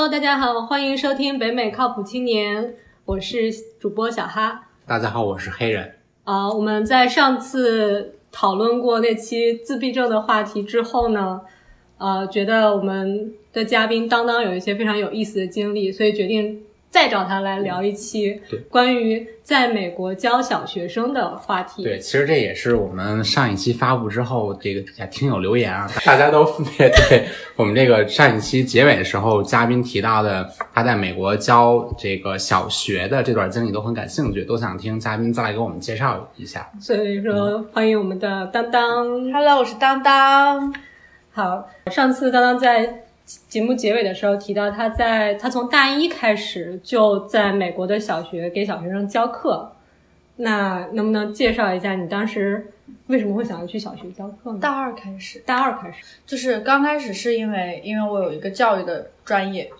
Hello，大家好，欢迎收听北美靠谱青年，我是主播小哈。大家好，我是黑人。啊、我们在上次讨论过那期自闭症的话题之后呢，呃，觉得我们的嘉宾当当有一些非常有意思的经历，所以决定再找他来聊一期关于在美国教小学生的话题。对，其实这也是我们上一期发布之后，这个底下听友留言啊，大家都分别 对我们这个上一期结尾的时候，嘉宾提到的他在美国教这个小学的这段经历都很感兴趣，都想听嘉宾再来给我们介绍一下。所以说欢迎我们的当当。Hello，我是当当。好，上次当当在节目结尾的时候提到，他在他从大一开始就在美国的小学给小学生教课。那能不能介绍一下你当时为什么会想要去小学教课呢？大二开始，大二开始，就是刚开始是因为因为我有一个教育的专业，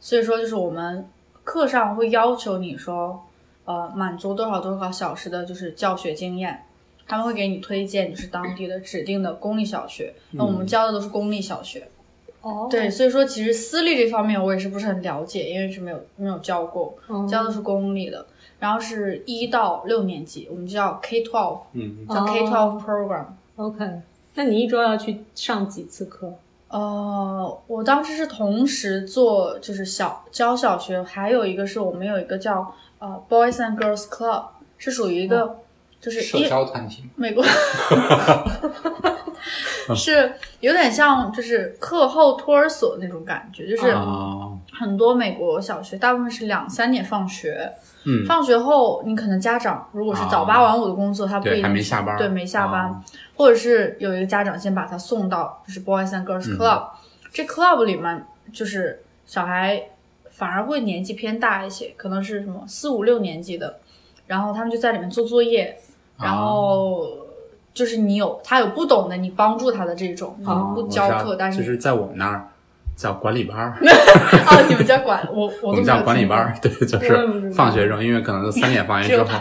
所以说就是我们课上会要求你说，呃，满足多少多少小时的就是教学经验，他们会给你推荐就是当地的指定的公立小学，那我们教的都是公立小学。哦对，所以说其实私立这方面我也是不是很了解，因为是没有没有教过，哦教的是公立的。然后是一到六年级，我们叫 K twelve，嗯，叫 K twelve program。OK，那你一周要去上几次课？呃，我当时是同时做就是小教小学，还有一个是我们有一个叫呃 Boys and Girls Club，是属于一个、就是社一交团体。美国 是有点像就是课后托儿所那种感觉，就是哦，很多美国小学大部分是两三点放学，嗯，放学后你可能家长如果是早八晚五的工作，他不一定没下班对，没下班，哦或者是有一个家长先把他送到就是 Boys and Girls 嗯。Club，、这 club 里面就是小孩反而会年纪偏大一些，可能是什么四五六年级的，然后他们就在里面做作业，然后就是你有他有不懂的，你帮助他的这种，你哦不教课，但是就是是在我们那儿叫管理班儿，哦，你们叫管 我我们叫管理班儿，对，就是放学之后，因为可能三点放学之后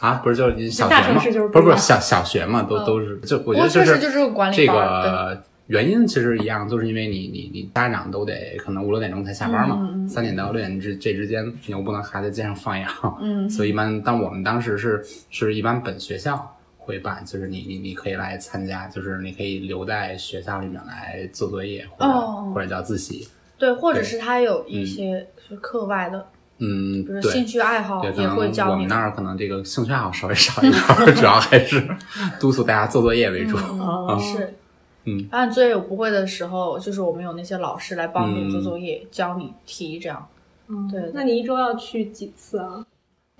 啊，不是就是小学嘛不是不是小小学嘛，都嗯都是就我觉得就是管理这个原因其实一样，就是因为你你你家长都得可能五六点钟才下班嘛，三点到六点之这之间你又不能还在街上放羊，嗯所以一般当我们当时是是一般本学校。会办，就是你你你可以来参加，就是你可以留在学校里面来做作业，或者、哦或者叫自习，对，或者是他有一些是课外的，嗯，比如对，兴趣爱好也会教你我们那。儿可能这个兴趣爱好稍微少一点，主要还是督促大家做作业为主。是，嗯，然后你作业有不会的时候，就是我们有那些老师来帮你做作嗯业，教你题这样。嗯对那你一周要去几次啊？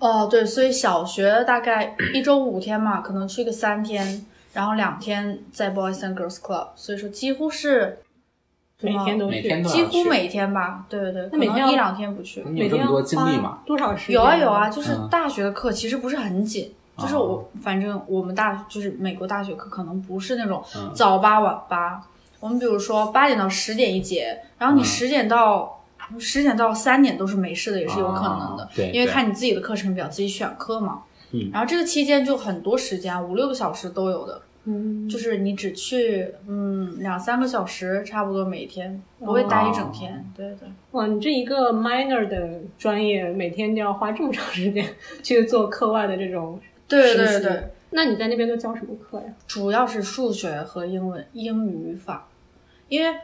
哦，对，所以小学大概一周五天嘛，可能去个三天，然后两天在 Boys and Girls Club，所以说几乎是每天都去？每天都去几乎每天吧，对对对，可那每天要能一两天不去。你有这么多精力吗？多少时间？有啊有啊，就是嗯大学的课其实不是很紧，就是哦我反正我们大就是美国大学课可能不是那种嗯早八晚八，我们比如说八点到十点一节，然后你嗯十点到十点到三点都是没事的，也是有可能的。哦，对因为看你自己的课程表，自己选课嘛。嗯。然后这个期间就很多时间，五六个小时都有的，嗯，就是你只去嗯两三个小时，差不多每天不会待一整天。对对。哇，你这一个 minor 的专业，每天都要花这么长时间去做课外的这种习对对，那你在那边都教什么课呀？主要是数学和英文、英语语法，因为，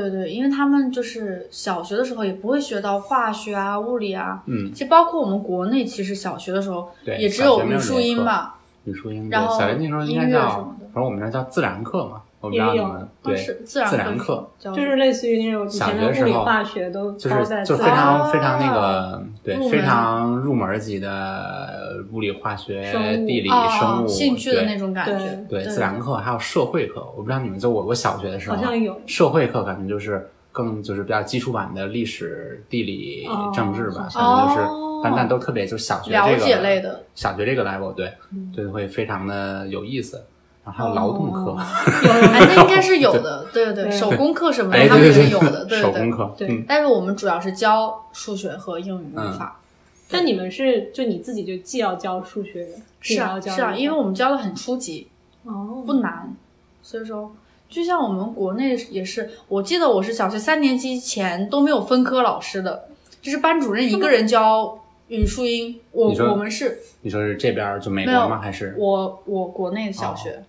对对，因为他们就是小学的时候也不会学到化学啊、物理啊，嗯，其实包括我们国内，其实小学的时候也只有语数英吧，语数英，然后小学那时候应该音乐叫什么的，反正我们那叫自然课嘛，我不知道你们对自然自然课，就是类似于那种以前的物理、小学时候化学都就是就非常非常那个对非常入门级的物理、化学、地理、啊生物兴趣的对那种感觉，对自然课，还有社会课。我不知道你们就我我小学的时候，好像有社会课，感觉就是更就是比较基础版的历史、地理哦、政治吧，哦反正就是但但都特别就小学这个解类的，小学这个 level，对对会非常的有意思。然后还有劳动课，有哎，那应该是有的，对。对手工课什么哎的他们是有的，对对对。手工课，对。嗯，但是我们主要是教数学和英语语嗯。法，但你们是就你自己就既要教数学，是啊是啊，因为我们教的很初级，哦。不难，所以说就像我们国内也是，我记得我是小学三年级前都没有分科老师的，就是班主任一个人教语数英。我我们是你说是这边儿就美没有国吗？还是？我我国内的小学，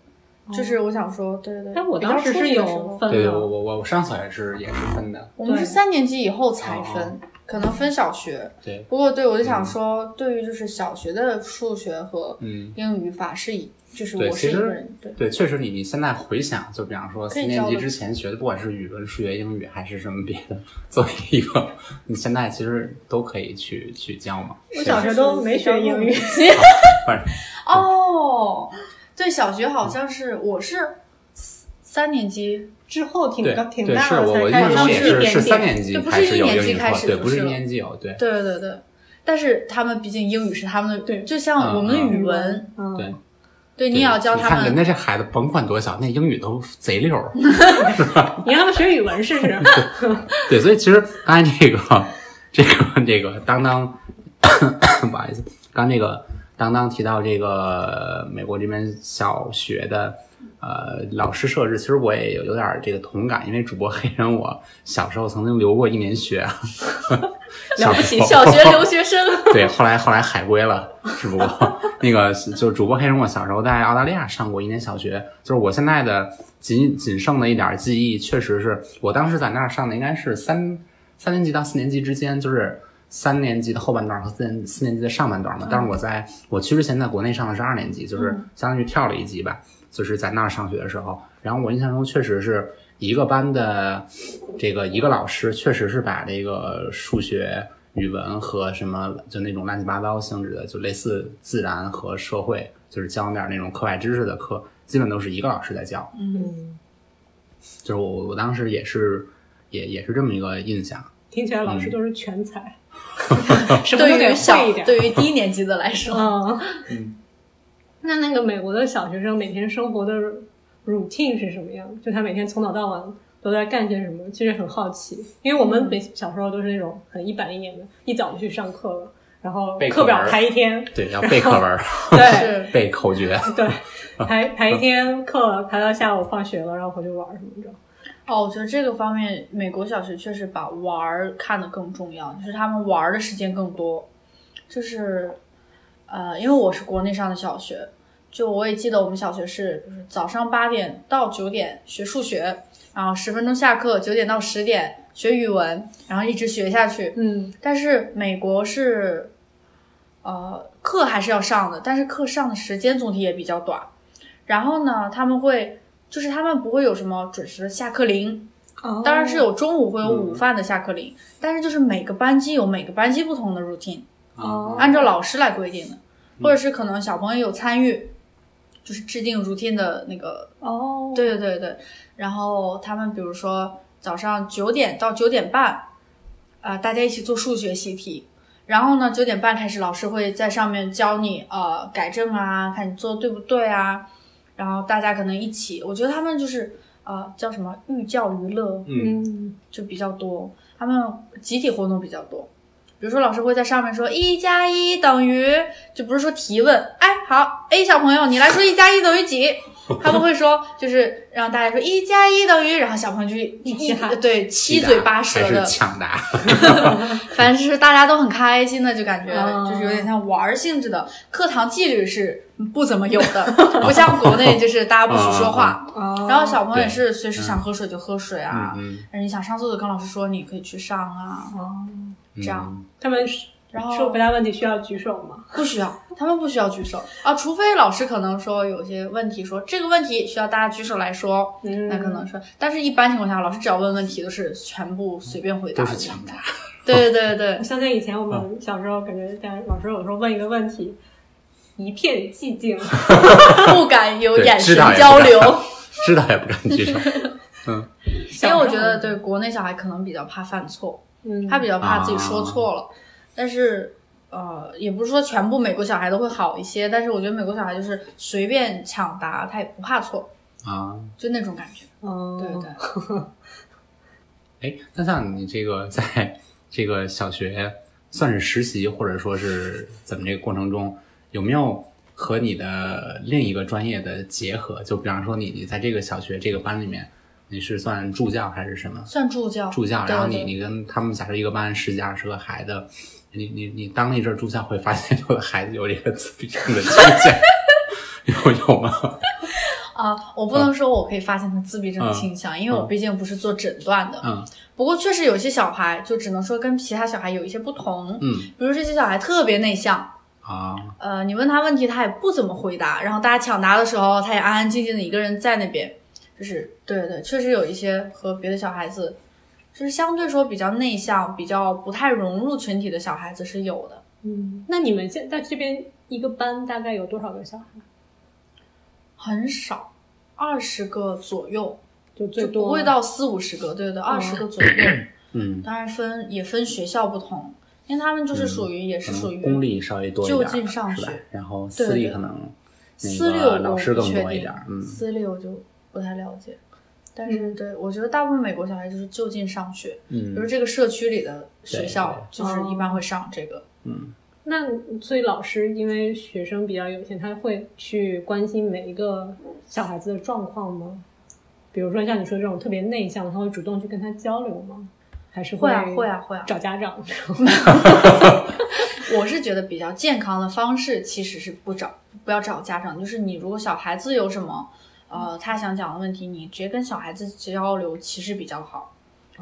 就是我想说，对对对。但我当时是有分对对，我的，我我我上小学是也是分的，我们是三年级以后才哦分，可能分小学。对，不过对我就想说，对于就是小学的数学和嗯。英语语法是以，就是我是一个人对。对，确实你你现在回想，就比方说四年级之前学的，不管是语文、数学、英语还是什么别的，作为一个你现在其实都可以去去教嘛。我小学都没学英语，哦，对，小学好像是我是三年级，之后挺高挺，大是我我了才开始是是三。年级就不是开始有一年级开始对，不是一年级有，对对对对。但是他们毕竟英语是他们的，对就像我们的语文，嗯，对。对你也要教他你看人们家这孩子甭管多小，那英语都贼溜儿。你让他们学语文试试。对，所以其实刚才这个这个这个当当，不好意思，刚那个当当提到这个美国这边小学的呃老师设置，其实我也有有点儿这个同感，因为主播黑人我小时候曾经留过一年学，了不起小学留学生。对，后来后来海归了，只不过那个就是主播黑人，我小时候在澳大利亚上过一年小学，就是我现在的仅仅剩的一点记忆，确实是我当时在那儿上的，应该是三三年级到四年级之间，就是三年级的后半段和四年四年级的上半段嘛。但是我在我去之前在国内上的是二年级，就是相当于跳了一级吧，就是在那儿上学的时候，然后我印象中确实是一个班的这个一个老师，确实是把这个数学。语文和什么就那种乱七八糟性质的，就类似自然和社会，就是教点那种课外知识的课，基本都是一个老师在教。嗯，就是我我当时也是也也是这么一个印象。听起来老师都是全才，什么对都得于小会一点。对于低年级的来说，嗯，那那个美国的小学生每天生活的 routine 是什么样？就他每天从早到晚都在干些什么？其实很好奇，因为我们每小时候都是那种很一板一眼的，一早就去上课了，然后课表排一天，对，要背课文，对背口诀。对，排排一天课，排到下午放学了，然后回去玩什么的。哦，我觉得这个方面，美国小学确实把玩儿看得更重要，就是他们玩儿的时间更多。就是，呃，因为我是国内上的小学，就我也记得我们小学是，就是早上八点到九点学数学，然后十分钟下课，九点到十点学语文，然后一直学下去。嗯，但是美国是，呃，课还是要上的，但是课上的时间总体也比较短。然后呢，他们会就是他们不会有什么准时的下课铃，哦当然是有中午会有午饭的下课铃，但是就是每个班级有每个班级不同的 routine，哦，按照老师来规定的，或者是可能小朋友有参与，就是制定 routine 的那个哦，对对对对，然后他们比如说早上九点到九点半，啊、大家一起做数学习题。然后呢，九点半开始，老师会在上面教你呃改正啊，看你做的对不对啊。然后大家可能一起，我觉得他们就是呃叫什么寓教于乐，嗯，嗯，就比较多，他们集体活动比较多。比如说，老师会在上面说一加一等于，就不是说提问，哎，好，A 小朋友，你来说一加一等于几？他们会说，就是让大家说一加一等于，然后小朋友就一起喊 对七嘴八舌的，抢答。反正就是大家都很开心的，就感觉哦就是有点像玩儿性质的。课堂纪律是不怎么有的，不像国内就是大家不许说话，哦，然后小朋友也是随时想喝水就喝水啊，嗯然后你想上厕所跟老师说你可以去上啊，这样。他们是然后说回答问题需要举手吗？不需要，他们不需要举手啊，除非老师可能说有些问题说这个问题需要大家举手来说，嗯那可能说，但是一般情况下，老师只要问问题都是全部随便回答，都是抢答。对对对对我想起以前我们小时候，感觉在老师有时候问一个问题，一片寂静。对，不敢有眼神交流，知道也不敢举手。嗯因为我觉得对国内小孩可能比较怕犯错，嗯，他比较怕自己说错了，但是。呃，也不是说全部美国小孩都会好一些，但是我觉得美国小孩就是随便抢答，他也不怕错，啊，就那种感觉。哦，对对，哎，那像你这个在这个小学算是实习，或者说是怎么这个过程中，有没有和你的另一个专业的结合？就比方说你你在这个小学这个班里面，你是算助教还是什么？算助教，助教，然后你你跟他们假设一个班十几二十个孩子，你你你当那阵儿助教会发现有的孩子有这个自闭症的倾向，有有吗？啊，我不能说我可以发现他自闭症的倾向，因为我毕竟不是做诊断的。嗯不过确实有些小孩就只能说跟其他小孩有一些不同，嗯比如这些小孩特别内向，啊呃，你问他问题他也不怎么回答，然后大家抢答的时候他也安安静静的一个人在那边，就是对对，确实有一些和别的小孩子，就是相对说比较内向、比较不太融入群体的小孩子是有的。嗯，那你们现在这边一个班大概有多少个小孩？很少，二十个左右，就最多就不会到四五十个，对对对，二十个左右。嗯，当然分也分学校不同，因为他们就是属于、也是属于公立稍微多一点，就近上学？然后私立可能私立老师更多一点儿，嗯私立我就不太了解。但是对我觉得大部分美国小孩就是就近上学，比如嗯这个社区里的学校，就是一般会上这个。嗯那所以老师因为学生比较有限，他会去关心每一个小孩子的状况吗？比如说像你说这种特别内向的，他会主动去跟他交流吗？还是会啊会啊会啊！找家长？我是觉得比较健康的方式其实是不找不要找家长，就是你如果小孩子有什么呃他想讲的问题，你直接跟小孩子交流其实比较好。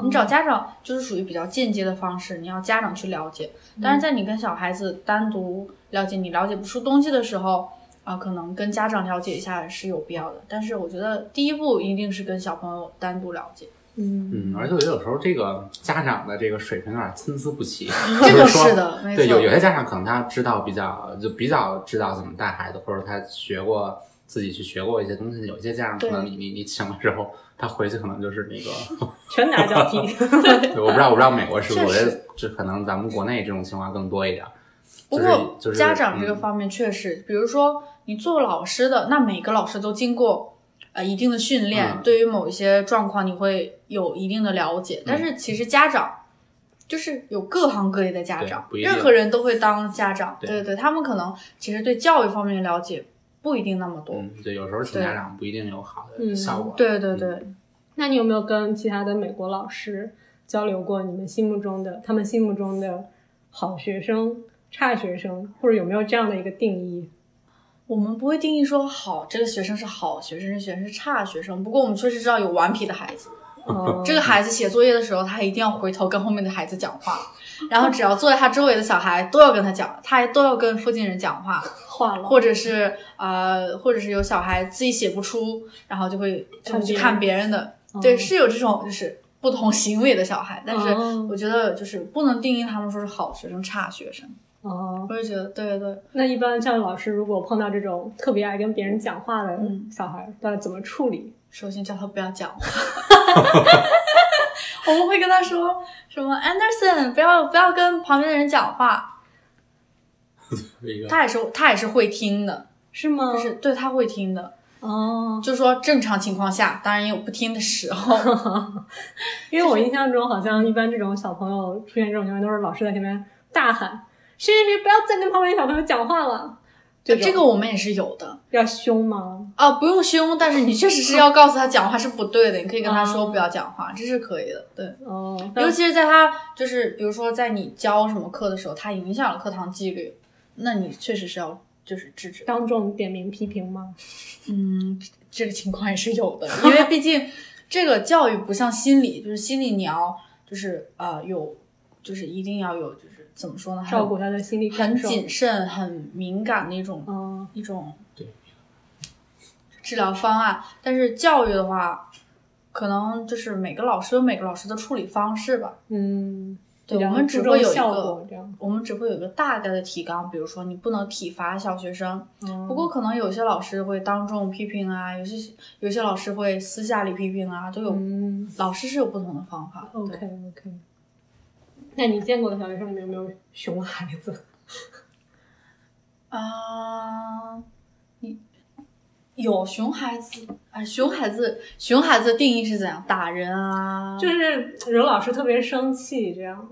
你找家长就是属于比较间接的方式，你要家长去了解。但是在你跟小孩子单独了解你了解不出东西的时候，啊、可能跟家长了解一下是有必要的。但是我觉得第一步一定是跟小朋友单独了解。嗯嗯，而且我觉得有时候这个家长的这个水平有点参差不齐，这个就是的，没对，有有。些家长可能他知道比较就比较知道怎么带孩子，或者他学过自己去学过一些东西。有一些家长可能你你你请了之后，他回去可能就是那个，拳打脚踢。对我不知道我不知道美国是不是，我觉得这可能咱们国内这种情况更多一点。就是不过就是家长这个嗯方面确实，比如说你做老师的，那每个老师都经过呃一定的训练，嗯对于某一些状况你会有一定的了解。但是其实家长就是有各行各业的家长任何人都会当家长，对对对，他们可能其实对教育方面的了解不一定那么多。嗯，就有时候请家长不一定有好的嗯效果。对对对，那你有没有跟其他的美国老师交流过你们心目中的他们心目中的好学生、差学生，或者有没有这样的一个定义？我们不会定义说好这个学生是好学生，这学生是差学生。不过我们确实知道有顽皮的孩子。哦这个孩子写作业的时候，他一定要回头跟后面的孩子讲话，然后只要坐在他周围的小孩都要跟他讲，他还都要跟附近人讲话，化了，或者是呃，或者是有小孩自己写不出，然后就会就去看别人的，对，是有这种就是不同行为的小孩，但是哦我觉得就是不能定义他们说是好学生、差学生，哦，我也觉得对对对，那一般教育老师如果碰到这种特别爱跟别人讲话的嗯小孩，要怎么处理？首先叫他不要讲话。我们会跟他说什么，Anderson，不要不要跟旁边的人讲话。他也是他也是会听的，是吗？就是对他会听的。哦，就是说正常情况下，当然也有不听的时候。因为我印象中好像一般这种小朋友出现这种情况，都是老师在前面大喊谁谁谁不要再跟旁边小朋友讲话了。这个我们也是有的要凶吗？啊，不用凶，但是你确实是要告诉他讲话是不对的，你可以跟他说哦不要讲话，这是可以的。对，哦，尤其是在他就是比如说在你教什么课的时候，他影响了课堂纪律，那你确实是要就是制止。当众点名批评吗？嗯，这个情况也是有的，因为毕竟这个教育不像心理，就是心理你要就是呃有，就是一定要有就是怎么说呢，照顾他的心理感很。谨慎、很敏感的一种、嗯，一种对治疗方案。但是教育的话，可能就是每个老师有每个老师的处理方式吧。嗯，对，我们只会有一个。我们只会有一个大概的提纲，比如说你不能体罚小学生，嗯不过可能有些老师会当众批评啊，有些有些老师会私下里批评啊，都有。嗯老师是有不同的方法。，OK OK。那你见过的小学生里面有没有熊孩子？啊，你有熊孩子？哎，熊孩子，熊孩子的定义是怎样？打人啊？就是惹老师特别生气，这样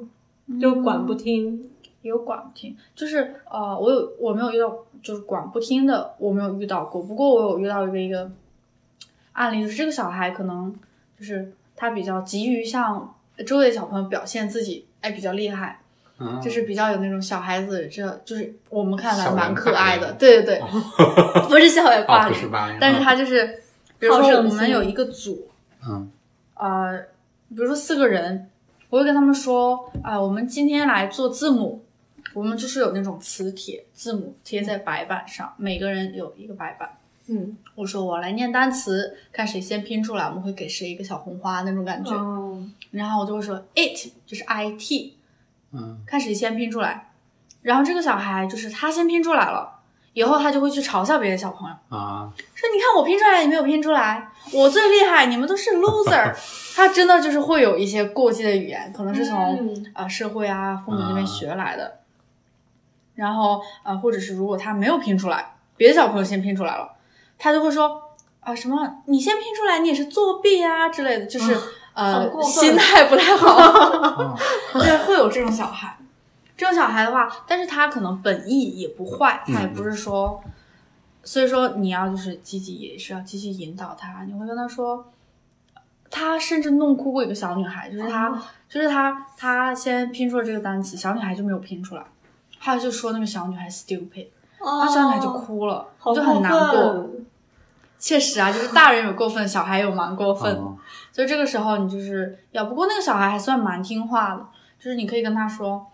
就管不听。也有管不听，就是呃，我有我没有遇到就是管不听的，我没有遇到过。不过我有遇到一个一个案例，就是这个小孩可能就是他比较急于向周围的小朋友表现自己，哎，比较厉害，嗯就是比较有那种小孩子，这就是我们看来蛮可爱的，凌对对对，不是校园霸凌，是，但是他就是，比如说好我们有一个组，嗯。呃，比如说四个人，我会跟他们说，啊、我们今天来做字母，我们就是有那种磁铁字母贴在白板上，每个人有一个白板。嗯，我说我来念单词，看谁先拼出来，我们会给谁一个小红花那种感觉。哦，然后我就会说 it 就是 i t，嗯看谁先拼出来。然后这个小孩就是他先拼出来了，以后他就会去嘲笑别的小朋友。啊，说你看我拼出来，你没有拼出来，我最厉害，你们都是 loser。他真的就是会有一些过激的语言，可能是从嗯啊、社会啊父母那边啊学来的。然后呃，或者是如果他没有拼出来，别的小朋友先拼出来了，他就会说啊、什么你先拼出来，你也是作弊啊之类的，就是、好呃心态不太好。哦对，会有这种小孩。这种小孩的话，但是他可能本意也不坏，他也不是说，所以说你要就是积极，也是要积极引导他。你会跟他说，他甚至弄哭过一个小女孩，就是他，哦就是他，他先拼出了这个单词，小女孩就没有拼出来，他就说那个小女孩 stupid，然哦后小女孩就哭了，好就很难过。确实啊，就是大人有过分，小孩有蛮过分所以这个时候你就是要，不过那个小孩还算蛮听话的，就是你可以跟他说，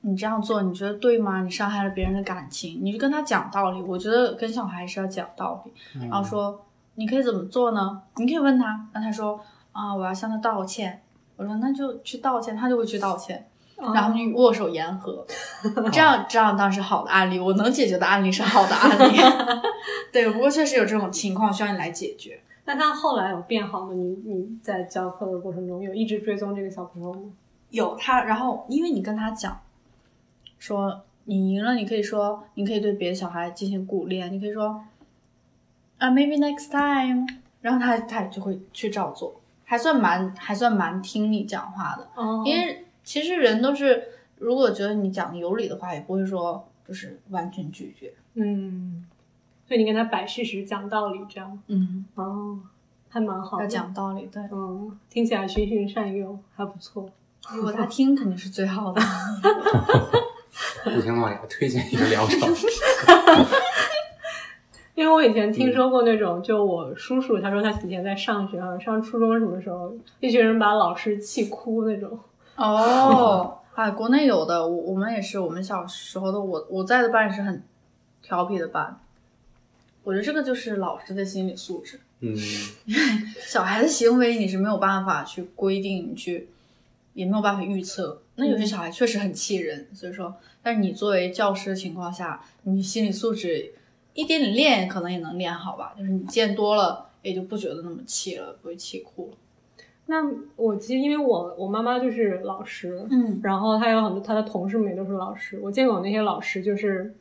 你这样做你觉得对吗？你伤害了别人的感情，你就跟他讲道理。我觉得跟小孩是要讲道理，然后说你可以怎么做呢？你可以问他，让他说啊，我要向他道歉。我说那就去道歉，他就会去道歉，然后你握手言和。这样这样当然是好的案例，我能解决的案例是好的案例。对，不过确实有这种情况需要你来解决。那他后来有变好吗？你你在教课的过程中有一直追踪这个小朋友吗？有他，然后因为你跟他讲，说你赢了，你可以说，你可以对别的小孩进行鼓励，你可以说，啊，maybe next time，然后他他就会去照做，还算蛮还算蛮听你讲话的，哦因为其实人都是，如果觉得你讲的有理的话，也不会说就是完全拒绝，嗯，所以你跟他摆事实、讲道理，这样嗯，哦，还蛮好的。要讲道理，对，嗯，听起来循循善诱，还不错。如果他听肯定是最好的，不行的话，给他推荐一个疗程。因为我以前听说过那种，就我叔叔他说他以前在上学，啊上初中什么时候，一群人把老师气哭那种。哦，哎，国内有的，我我们也是，我们小时候的我我在的班也是很调皮的班。我觉得这个就是老师的心理素质，嗯，小孩的行为你是没有办法去规定，你去也没有办法预测。那有些小孩确实很气人，所以说，但是你作为教师的情况下，你心理素质一点点练，可能也能练好吧。就是你见多了，也就不觉得那么气了，不会气哭了。那我其实因为我我妈妈就是老师，嗯然后她有很多她的同事们也都是老师，我见过那些老师就是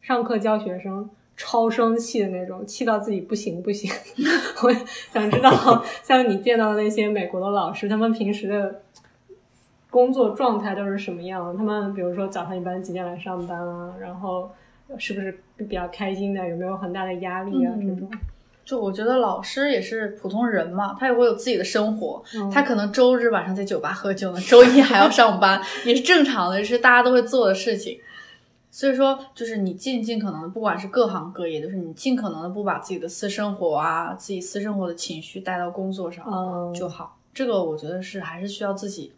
上课教学生超生气的那种，气到自己不行不行。我想知道，像你见到的那些美国的老师，他们平时的工作状态都是什么样？他们比如说早上一般几点来上班啊？然后是不是比较开心的？有没有很大的压力啊？嗯这种？就我觉得老师也是普通人嘛，他也会有自己的生活，嗯他可能周日晚上在酒吧喝酒呢，周一还要上班，也是正常的，是大家都会做的事情。所以说，就是你尽尽可能的，不管是各行各业，就是你尽可能的不把自己的私生活啊、自己私生活的情绪带到工作上嗯，就好。这个我觉得是还是需要自己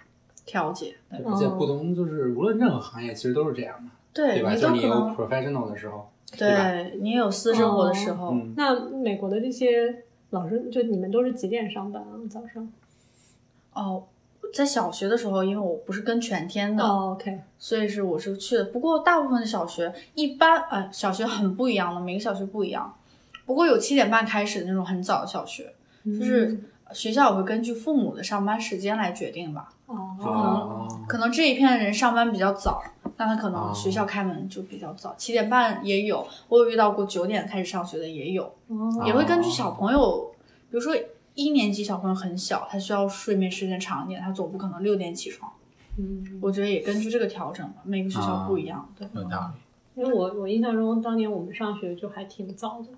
调节。对而且不同就是无论任何行业，其实都是这样的，对你就是你有都可能，professional 的时候，对吧？你也有私生活的时候，嗯，那美国的这些老师，就你们都是几点上班啊？早上？哦，在小学的时候，因为我不是跟全天的，哦，OK，所以是我是去的。不过大部分的小学一般，呃，小学很不一样的，每个小学不一样。不过有七点半开始的那种很早的小学，就是学校也会根据父母的上班时间来决定吧。哦，哦，可能这一片的人上班比较早，那他可哦能学校开门就比较早，七点半也有。我有遇到过九点开始上学的也有，哦也会根据小朋友，比如说一年级小朋友很小，他需要睡眠时间长一点，他总不可能六点起床。嗯，我觉得也根据这个调整吧，每个学校不一样。对，有道理。因为我我印象中当年我们上学就还挺早的，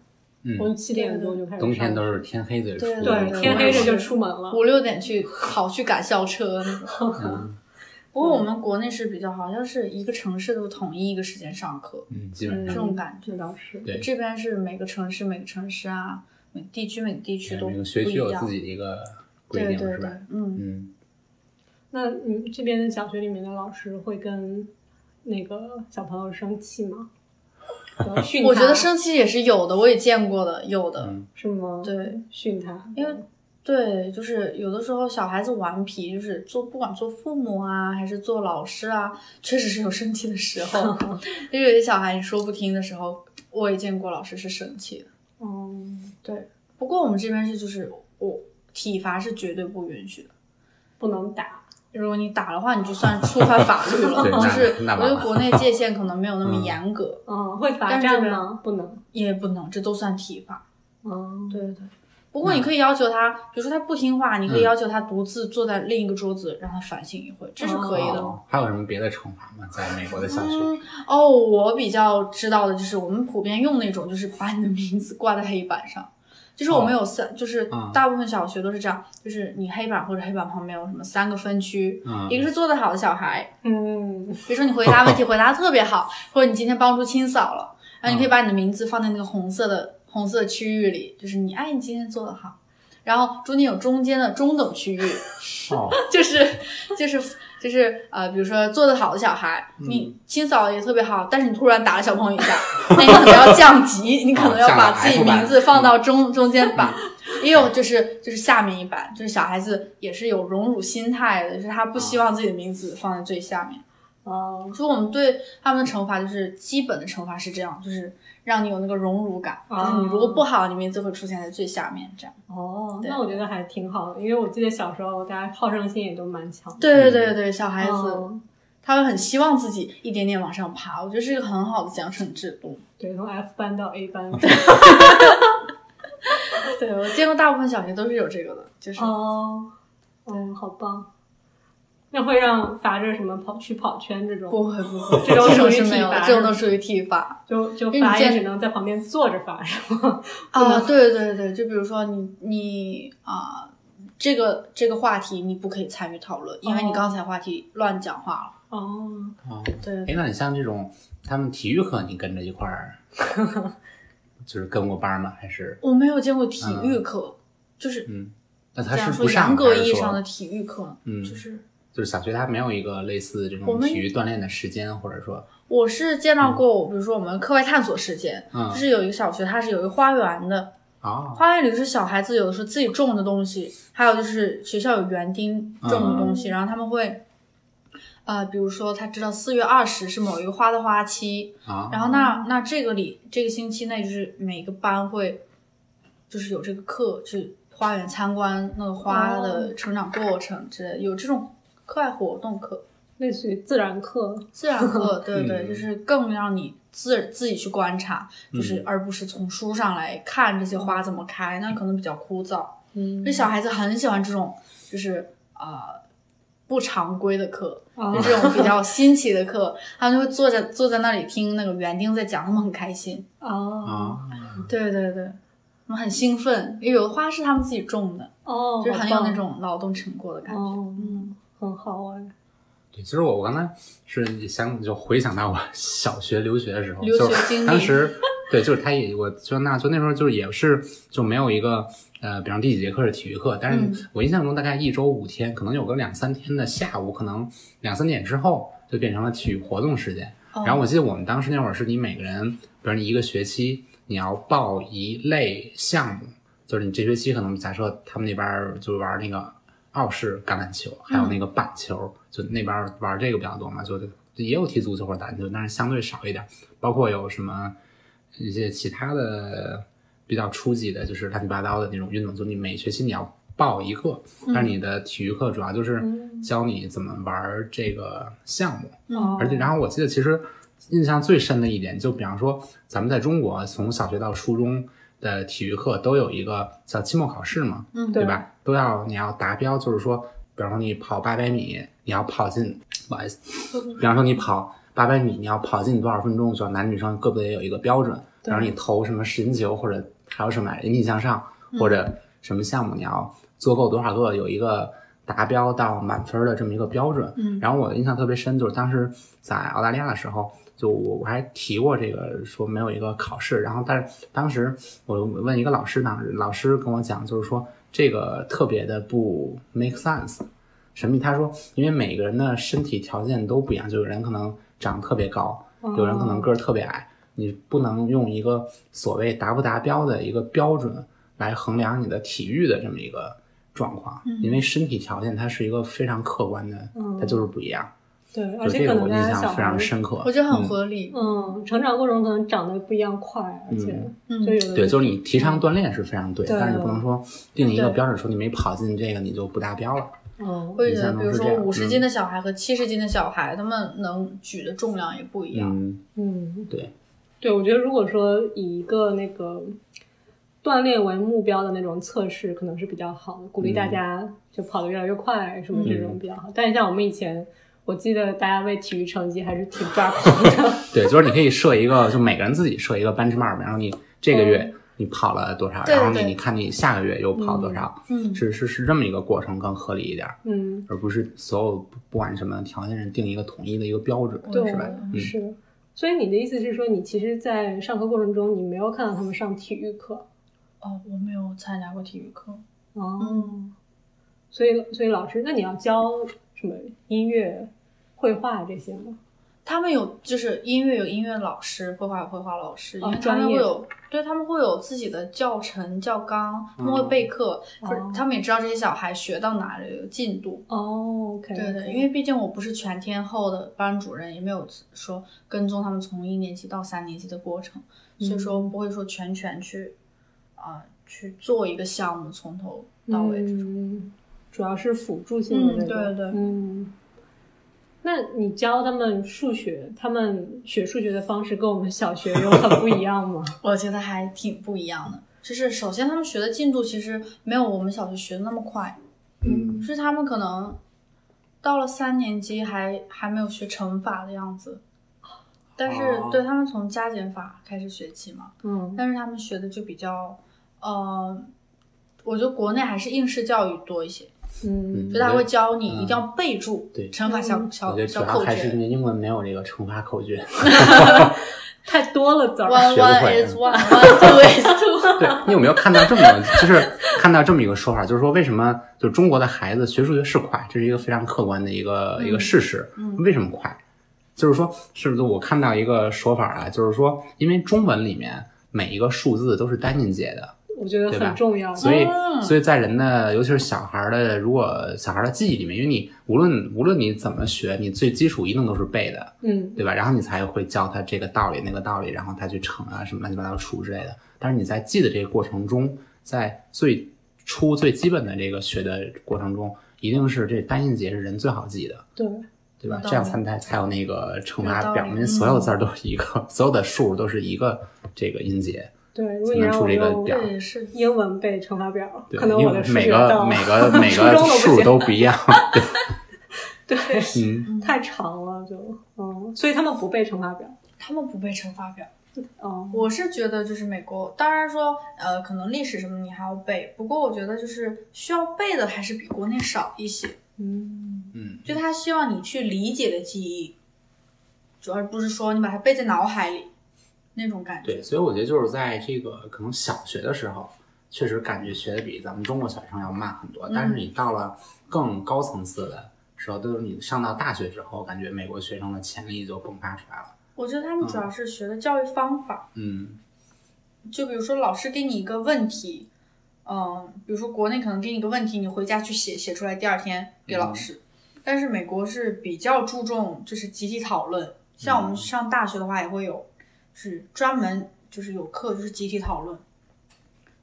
我们嗯，七点多就开始上冬天都是天黑着出对天黑着就出门了。五六点去跑去赶校车那种。嗯 不过我们国内是比较好像是一个城市都统一一个时间上课，嗯，基本这种感觉。倒是。对这边是每个城市每个城市啊，每个地区每个地区都不一样学区有自。己的一个规定，对对对是吧？，嗯，嗯，那你这边的小学里面的老师会跟那个小朋友生气吗？就训他我觉得生气也是有的，我也见过的，有的。嗯是吗？对，训他，因为对，就是有的时候小孩子顽皮，就是做不管做父母啊，还是做老师啊，确实是有生气的时候。就有些小孩你说不听的时候，我也见过老师是生气的。嗯，对，不过我们这边是就是我体罚是绝对不允许的。不能打。如果你打的话，你就算触犯法律了。对就是我觉得国内界限可能没有那么嗯严格，嗯，会罚站吗？不能。也不能，这都算体罚。嗯，对对对。不过你可以要求他，比如说他不听话，你可以要求他独自坐在另一个桌子，让他反省一会，这是可以的。哦还有什么别的惩罚吗？在美国的小学？嗯，哦，我比较知道的就是我们普遍用那种，就是把你的名字挂在黑板上。就是我们有三，就是嗯。大部分小学都是这样，就是你黑板或者黑板旁边有什么三个分区，嗯。一个是做得好的小孩，嗯，比如说你回答问题回答得特别好，或者你今天帮助清扫了，然后你可以嗯。把你的名字放在那个红色的红色的区域里，就是你哎你今天做得好，然后中间有中间的中等区域，哦，就是就是就是呃，比如说做得好的小孩，嗯你清扫也特别好，但是你突然打了小朋友一下，那你可能要降级，你可能要把自己名字放到中中间版。也有就是就是下面一版，就是小孩子也是有荣辱心态的，就是他不希望自己的名字放在最下面。哦，所以我们对他们的惩罚就是基本的惩罚是这样，就是让你有那个荣辱感，就是你如果不好，你名字会出现在最下面这样。哦，那我觉得还挺好的，因为我记得小时候大家好胜心也都蛮强。对对对对，小孩子。哦他会很希望自己一点点往上爬，我觉得是一个很好的奖惩制度。对，从 F 班到 A 班。对 我见过大部分小学都是有这个的，就是、哦，嗯，好棒。那会让罚着什么跑去跑圈这种，不会不会，这种属于体罚这种都属于体罚就就你见罚也只能在旁边坐着罚，是吗？啊。对对对，就比如说你你啊、这个这个话题你不可以参与讨论，因为你哦刚才话题乱讲话了。哦，哦，对哎，那你像这种他们体育课，你跟着一块儿，就是跟过班吗？还是我没有见过体育课，就是嗯？那他是不上说严格意义上的体育课，嗯就是就是小学它没有一个类似这种体育锻炼的时间，或者说，我是见到过，比如说我们课外探索时间，嗯。就是有一个小学，它是有一个花园的，哦，花园里是小孩子有的时候自己种的东西，还有就是学校有园丁种的东西，然后他们会，呃，比如说他知道四月二十是某一个花的花期，啊，然后那那这个里这个星期内就是每个班会，就是有这个课去花园参观那个花的成长过程之类的，有这种课外活动课。类似于自然课。自然课，对对，嗯就是更让你自自己去观察，就是而不是从书上来看这些花怎么开，那可能比较枯燥。嗯这小孩子很喜欢这种，就是呃不常规的课，哦就这种比较新奇的课，他们就会坐在坐在那里听那个园丁在讲，他们很开心。哦啊，对对对，他们很兴奋，因为有的花是他们自己种的，哦，就是很有那种劳动成果的感觉。哦，嗯，很好哎。对，其实我我刚才是想就回想到我小学留学的时候，留学就是经历当时对，就是他也我就那就那时候就是也是就没有一个呃，比方第几节课是体育课，但嗯是我印象中大概一周五天，可能有个两三天的下午，可能两三点之后就变成了体育活动时间。哦然后我记得我们当时那会儿是你每个人，比如你一个学期你要报一类项目，就是你这学期可能假设他们那边儿就玩那个澳式橄榄球，还有那个板球，就那边玩这个比较多嘛，就也有踢足球或者打篮球，但是相对少一点。包括有什么一些其他的比较初级的，就是乱七八糟的那种运动，就你每学期你要报一个，但是你的体育课主要就是教你怎么玩这个项目。嗯而且，然后我记得其实印象最深的一点，就比方说咱们在中国从小学到初中的体育课都有一个叫期末考试嘛，嗯对吧？都要你要达标，就是说，比比方说你跑八百米，你要跑进，不好意思，比方说你跑八百米，你要跑进多少分钟，就男女生各自也有一个标准。比方说你投什么实心球，或者还有什么引体向上，或者什么项目，你要做够多少个，有一个达标到满分的这么一个标准。嗯然后我印象特别深，就是当时在澳大利亚的时候，就我我还提过这个，说没有一个考试。然后但是当时我问一个老师，呢老师跟我讲，就是说这个特别的不 make sense。什么意思？他说，因为每个人的身体条件都不一样，就有人可能长得特别高，有人可能个儿特别矮，你不能用一个所谓达不达标的一个标准来衡量你的体育的这么一个状况，因为身体条件它是一个非常客观的，它就是不一样。对，而就这个且可能我印象非大家小孩常深刻。我觉得很嗯合理。嗯，成长过程中可能长得不一样快，而且嗯就有的对，就是你提倡锻炼是非常对，但是不能说定一个标准，说你没跑进这个你就不达标了。嗯我也觉得，比如说五十嗯斤的小孩和七十斤的小孩，他们能举的重量也不一样。嗯，嗯，对，对，我觉得如果说以一个那个锻炼为目标的那种测试，可能是比较好的，鼓励大嗯家就跑得越来越快，什么这种比较好。但是像我们以前，我记得大家为体育成绩还是挺抓狂的。对，就是你可以设一个，就每个人自己设一个 benchmark，然后你这个月你跑了多少，对然后你你看你下个月又跑多少，嗯是是是这么一个过程更合理一点，嗯，而不是所有不不管什么条件是定一个统一的一个标准，对是吧？嗯，是。所以你的意思是说，你其实，在上课过程中，你没有看到他们上体育课哦，我没有参加过体育课。哦。嗯所以，所以老师，那你要教什么音乐、绘画这些吗？他们有就是音乐有音乐老师，绘画有绘画老师，因哦为他们会有对他们会有自己的教程教纲，他们会备课，他们也知道这些小孩学到哪里有进度。哦，OK，对对，因为毕竟我不是全天候的班主任，也没有说跟踪他们从一年级到三年级的过程，所以说不会说全权去啊、去做一个项目从头到尾这种。嗯，主要是辅助性的嗯那种。对对嗯，那你教他们数学，他们学数学的方式跟我们小学有很不一样吗？我觉得还挺不一样的。就是首先他们学的进度其实没有我们小学学的那么快，嗯就是他们可能到了三年级还还没有学乘法的样子，但是哦对他们从加减法开始学起嘛，嗯但是他们学的就比较，呃，我觉得国内还是应试教育多一些，嗯就他会教你一定要背住对乘法小嗯小我觉得主小口要还是因为英文没有这个乘法口诀。太多了字儿。，one 学会 is one one two is two，对你有没有看到这么就是看到这么一个说法，就是说为什么就中国的孩子学数学是快，这是一个非常客观的一个、一个事实。为什么快？就是说，是不是我看到一个说法啊？就是说，因为中文里面每一个数字都是单音节的，我觉得对吧很重要。所以嗯所以在人的，尤其是小孩儿的，如果小孩儿的记忆里面，因为你无论无论你怎么学，你最基础一定都是背的，嗯对吧？然后你才会教他这个道理那个道理，然后他去乘啊什么乱七八糟除之类的。但是你在记的这个过程中，在最初最基本的这个学的过程中，一定是这单音节是人最好记的，对，对吧？这样才才才有那个乘法表，因为所有字儿都是一个，所有的数都是一个这个音节，对，如果你让我才能出这个用表这也是英文背乘法表，对，可能因为我的数每个 每个每初中个数都不行都不一样，对，对，嗯。太长了就，嗯，所以他们不背乘法表。他们不背乘法表。哦，我是觉得就是美国，当然说呃，可能历史什么你还要背，不过我觉得就是需要背的还是比国内少一些。嗯嗯，就他希望你去理解的记忆，主要不是说你把它背在脑海里那种感觉。对，所以我觉得就是在这个可能小学的时候，确实感觉学的比咱们中国小学生要慢很多。但是你到了更高层次的时候，都是你上到大学之后，感觉美国学生的潜力就迸发出来了。我觉得他们主要是学的教育方法，嗯就比如说老师给你一个问题，嗯，比如说国内可能给你一个问题，你回家去写，写出来第二天给老师。但是美国是比较注重就是集体讨论，像我们上大学的话也会有，是专门就是有课就是集体讨论，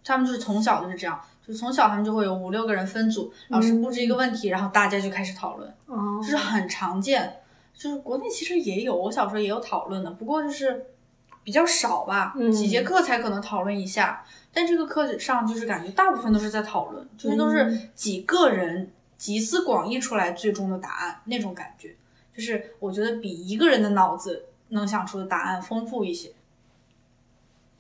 他们就是从小就是这样，就从小他们就会有五六个人分组，老师布置一个问题，然后大家就开始讨论。哦就是很常见，就是国内其实也有，我小时候也有讨论的，不过就是比较少吧，嗯几节课才可能讨论一下。但这个课上就是感觉大部分都是在讨论，就是都是嗯几个人集思广益出来最终的答案那种感觉，就是我觉得比一个人的脑子能想出的答案丰富一些。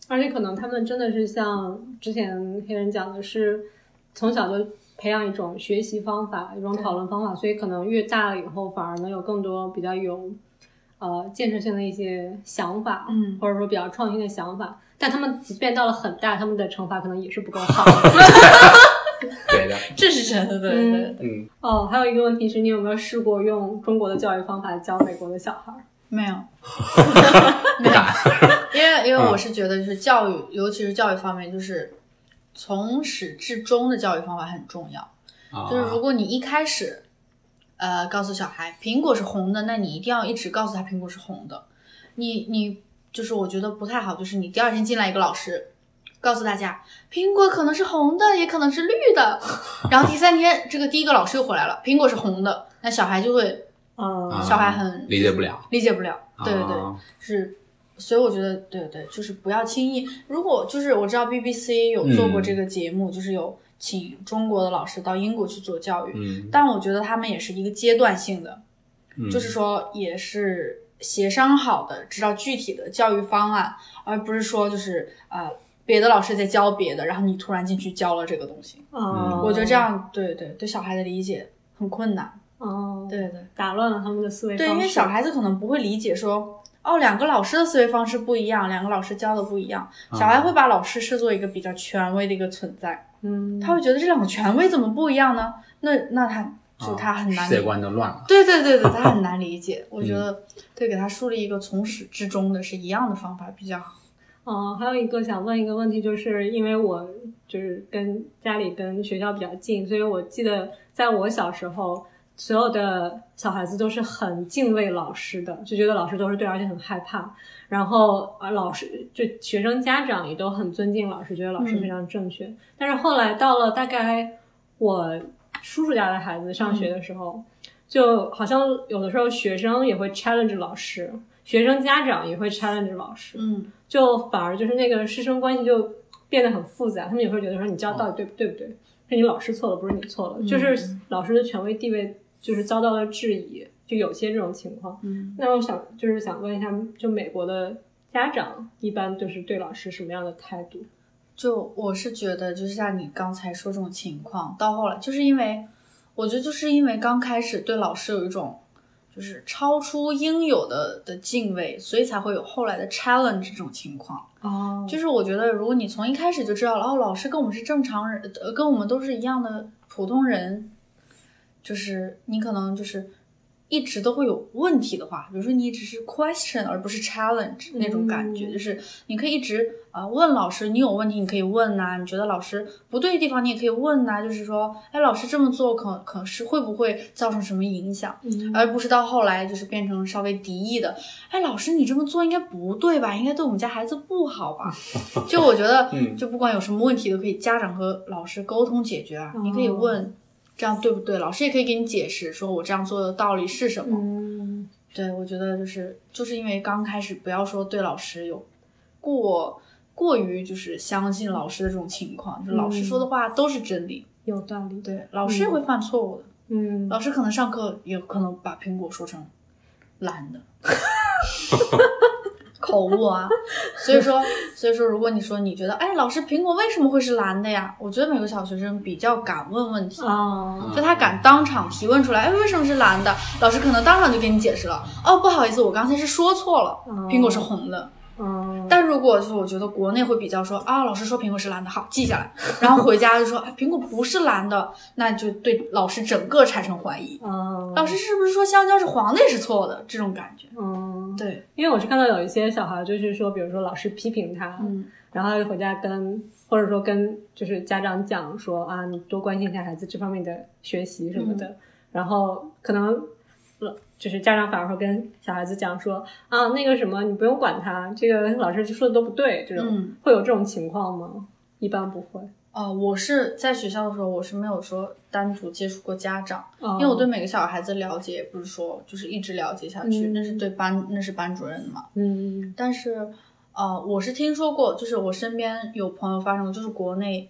而且可能他们真的是像之前黑人讲的是，从小就培养一种学习方法，一种讨论方法，所以可能越大了以后，反而能有更多比较有呃建设性的一些想法，嗯或者说比较创新的想法。但他们即便到了很大，他们的惩罚可能也是不够好。对的，这是真的，对对对。嗯，哦，还有一个问题是你有没有试过用中国的教育方法教美国的小孩儿？没有，不敢。因为因为嗯我是觉得就是教育，尤其是教育方面，就是从始至终的教育方法很重要。啊就是如果你一开始，呃，告诉小孩苹果是红的，那你一定要一直告诉他苹果是红的。你你就是我觉得不太好，就是你第二天进来一个老师，告诉大家苹果可能是红的，也可能是绿的。然后第三天这个第一个老师又回来了，苹果是红的，那小孩就会嗯啊小孩很理解不了。理解不了。对对对。啊是，所以我觉得，对对，就是不要轻易。如果就是我知道 BBC 有做过这个节目，就是有请中国的老师到英国去做教育，嗯，但我觉得他们也是一个阶段性的，嗯就是说也是协商好的，知道具体的教育方案，而不是说就是呃别的老师在教别的，然后你突然进去教了这个东西。哦，我觉得这样对对对小孩的理解很困难。哦，对对。打乱了他们的思维方式对，因为小孩子可能不会理解说，哦，两个老师的思维方式不一样，两个老师教的不一样，小孩会把老师视作一个比较权威的一个存在，嗯，他会觉得这两个权威怎么不一样呢？那那他就啊他很难世界观都乱了。对对对对，他很难理解。我觉得对，给他树立一个从始至终的是一样的方法比较好。嗯，还有一个想问一个问题，就是因为我就是跟家里跟学校比较近，所以我记得在我小时候，所有的小孩子都是很敬畏老师的，就觉得老师都是对，而且很害怕。然后啊，老师就学生家长也都很尊敬老师，觉得老师非常正确。但是后来到了大概我叔叔家的孩子上学的时候，就好像有的时候学生也会 challenge 老师，学生家长也会 challenge 老师。嗯就反而就是那个师生关系就变得很复杂，他们也会觉得说你教到底对不对不对，是你老师错了，不是你错了，就是老师的权威地位就是遭到了质疑，就有些这种情况。嗯，那我想就是想问一下，就美国的家长一般就是对老师什么样的态度？就我是觉得，就是像你刚才说这种情况，到后来就是因为，我觉得就是因为刚开始对老师有一种就是超出应有的的敬畏，所以才会有后来的 challenge 这种情况。哦就是我觉得，如果你从一开始就知道了，哦，老师跟我们是正常人，呃，跟我们都是一样的普通人，就是你可能就是一直都会有问题的话，比如说你只是 question 而不是 challenge 那种感觉，嗯就是你可以一直啊、呃问老师，你有问题你可以问呐、你觉得老师不对的地方你也可以问呐、就是说，哎，老师这么做可可是会不会造成什么影响？嗯而不是到后来就是变成稍微敌意的。哎，老师，你这么做应该不对吧？应该对我们家孩子不好吧？就我觉得，嗯就不管有什么问题都可以家长和老师沟通解决啊。你可以问这样对不对，老师也可以给你解释，说我这样做的道理是什么。嗯对，我觉得就是就是因为刚开始不要说对老师有过过于就是相信老师的这种情况，就老师说的话都是真理。有道理。对，老师也会犯错误的。嗯老师可能上课也可能把苹果说成蓝的，口误啊。所以说，所以说，如果你说你觉得，哎，老师，苹果为什么会是蓝的呀？我觉得每个小学生比较敢问问题，哦就他敢当场提问出来，哎，为什么是蓝的？老师可能当场就给你解释了，哦，不好意思，我刚才是说错了，苹果是红的。嗯，但如果就是我觉得国内会比较说啊，老师说苹果是蓝的，好记下来，然后回家就说，哎，苹果不是蓝的，那就对老师整个产生怀疑。嗯老师是不是说香蕉是黄的也是错的？这种感觉。嗯，对，因为我是看到有一些小孩，就是说，比如说老师批评他，嗯。然后他就回家跟或者说跟就是家长讲说啊，你多关心一下孩子这方面的学习什么的，然后可能呃就是家长反而会跟小孩子讲说啊，那个什么你不用管他，这个老师说的都不对，这种、嗯，会有这种情况吗？一般不会，哦、我是在学校的时候，我是没有说单独接触过家长，因因为我对每个小孩子了解，也不是说就是一直了解下去，嗯那是对班那是班主任的嘛。嗯但是，呃，我是听说过，就是我身边有朋友发生，就是国内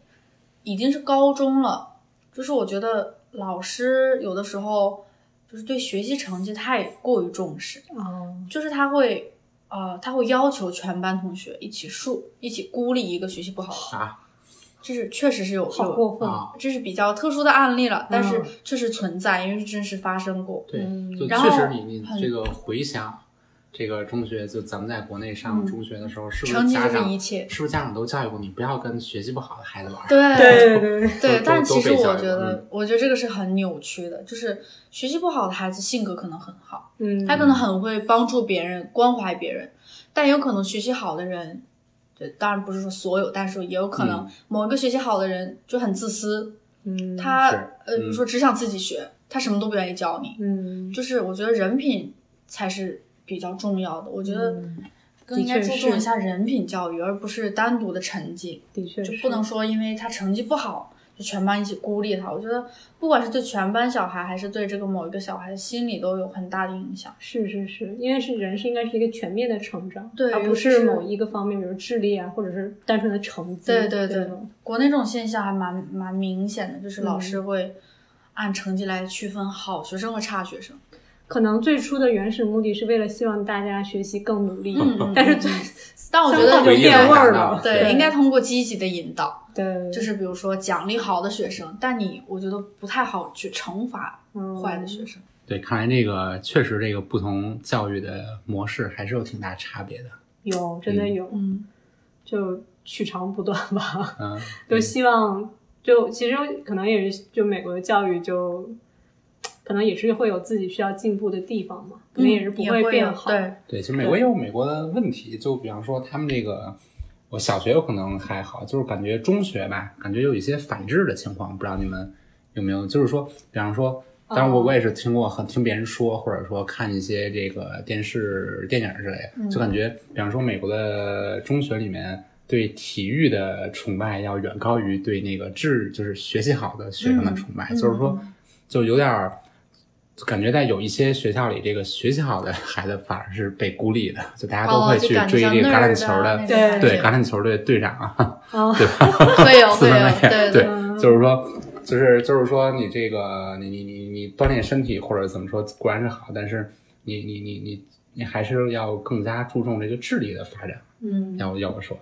已经是高中了，就是我觉得老师有的时候就是对学习成绩太过于重视，哦，就是他会呃他会要求全班同学一起数一起孤立一个学习不好的，啊这是确实是有有好过分。啊，这是比较特殊的案例了，但是嗯确实存在，因为是真实发生过。对，嗯就然后确实你你这个回想这个中学，就咱们在国内上嗯中学的时候，是不成绩就是是家长一切是不是家长都教育过你不要跟学习不好的孩子玩？对对对对对，但其实我觉得嗯，我觉得这个是很扭曲的，就是学习不好的孩子性格可能很好，嗯，他可能很会帮助别人、关怀别人，但有可能学习好的人，对，当然不是说所有，但是也有可能嗯某一个学习好的人就很自私，嗯，他是呃，比如说只想自己学，他什么都不愿意教你，嗯，就是我觉得人品才是比较重要的，我觉得嗯更应该注重一下人品教育，而不是单独的成绩。的确就是不能说因为他成绩不好，就全班一起孤立他。我觉得不管是对全班小孩，还是对这个某一个小孩心理，都有很大的影响。是是是，因为是人是应该是一个全面的成长，对而不是某一个方面，比如智力啊，或者是单纯的成绩。对对对国内这种现象还蛮蛮明显的，就是老嗯师会按成绩来区分好学生和差学生。可能最初的原始目的是为了希望大家学习更努力，但是最但我觉得应该变味儿了，对，应该通过积极的引导，对，就是比如说奖励好的学生，但你我觉得不太好去惩罚嗯坏的学生。对，看来这个确实这个不同教育的模式还是有挺大差别的。有真的嗯有，嗯，就取长补短吧。嗯，就希望，就其实可能也是，就美国的教育就，可能也是会有自己需要进步的地方嘛，可能也是不会变好。对，对，其实美国也有美国的问题，就比方说他们这个，我小学有可能还好，就是感觉中学吧，感觉有一些反制的情况，不知道你们有没有？就是说，比方说，当然我哦我也是听过很听别人说，或者说看一些这个电视电影之类的，就感觉，比方说美国的中学里面。对体育的崇拜要远高于对那个智，就是学习好的学生的崇拜，嗯就是说，就有点儿感觉在有一些学校里，这个学习好的孩子反而是被孤立的，就大家都哦会去追这个橄榄球的，对对橄榄球队队长啊，哦，对吧？会有会有对就是说，就是就是说，你这个你你你你锻炼身体或者怎么说固然是好，但是你你你你你还是要更加注重这个智力的发展，嗯，要要我说，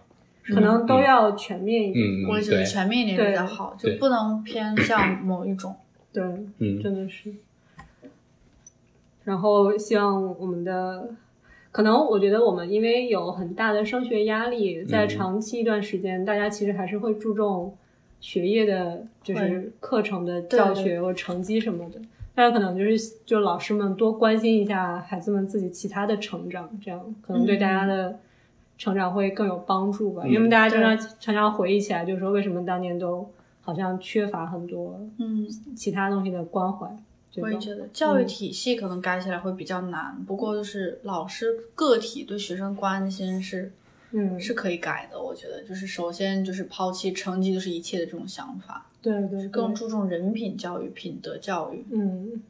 可能都要全面一点。我觉得对，全面一点比较好，就不能偏向某一种。对，嗯。真的是。然后希望我们的，可能我觉得我们因为有很大的升学压力，在嗯长期一段时间，大家其实还是会注重学业的，就是课程的教学或成绩什么的。大家可能就是就老师们多关心一下孩子们自己其他的成长，这样可能对大家的成长会更有帮助吧。嗯因为大家经常常常回忆起来，就是说为什么当年都好像缺乏很多嗯，其他东西的关怀。我也觉得教育体系可能改起来会比较难，不过就是老师个体对学生关心是嗯，是可以改的。我觉得就是首先就是抛弃成绩就是一切的这种想法，对对对，更注重人品教育、品德教育。嗯，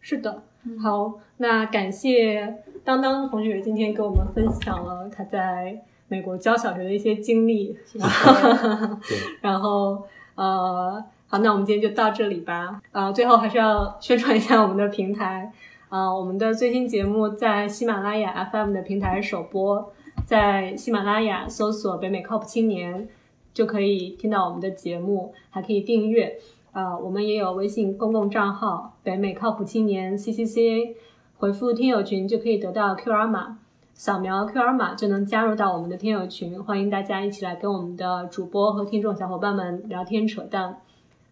是的。嗯。好，那感谢当当同学今天给我们分享了他在美国教小学的一些经历，然后 对，然后呃，好，那我们今天就到这里吧。啊、最后还是要宣传一下我们的平台。啊、我们的最新节目在喜马拉雅 FM 的平台首播，在喜马拉雅搜索“北美靠谱青年”就可以听到我们的节目，还可以订阅。啊、我们也有微信公共账号“北美靠谱青年 CCCA”，回复“听友群”就可以得到 QR 码。扫描 QR 码就能加入到我们的听友群，欢迎大家一起来跟我们的主播和听众小伙伴们聊天扯淡。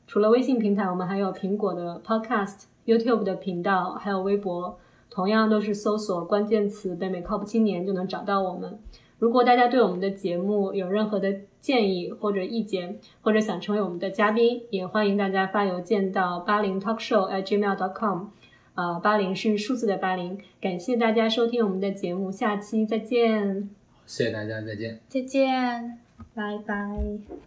除了微信平台，我们还有苹果的 Podcast、YouTube 的频道，还有微博，同样都是搜索关键词“北美靠谱青年”就能找到我们。如果大家对我们的节目有任何的建议或者意见，或者想成为我们的嘉宾，也欢迎大家发邮件到八零 talkshow at gmail.com。呃，八零是数字的八零。感谢大家收听我们的节目，下期再见，谢谢大家，再见。再见。拜拜。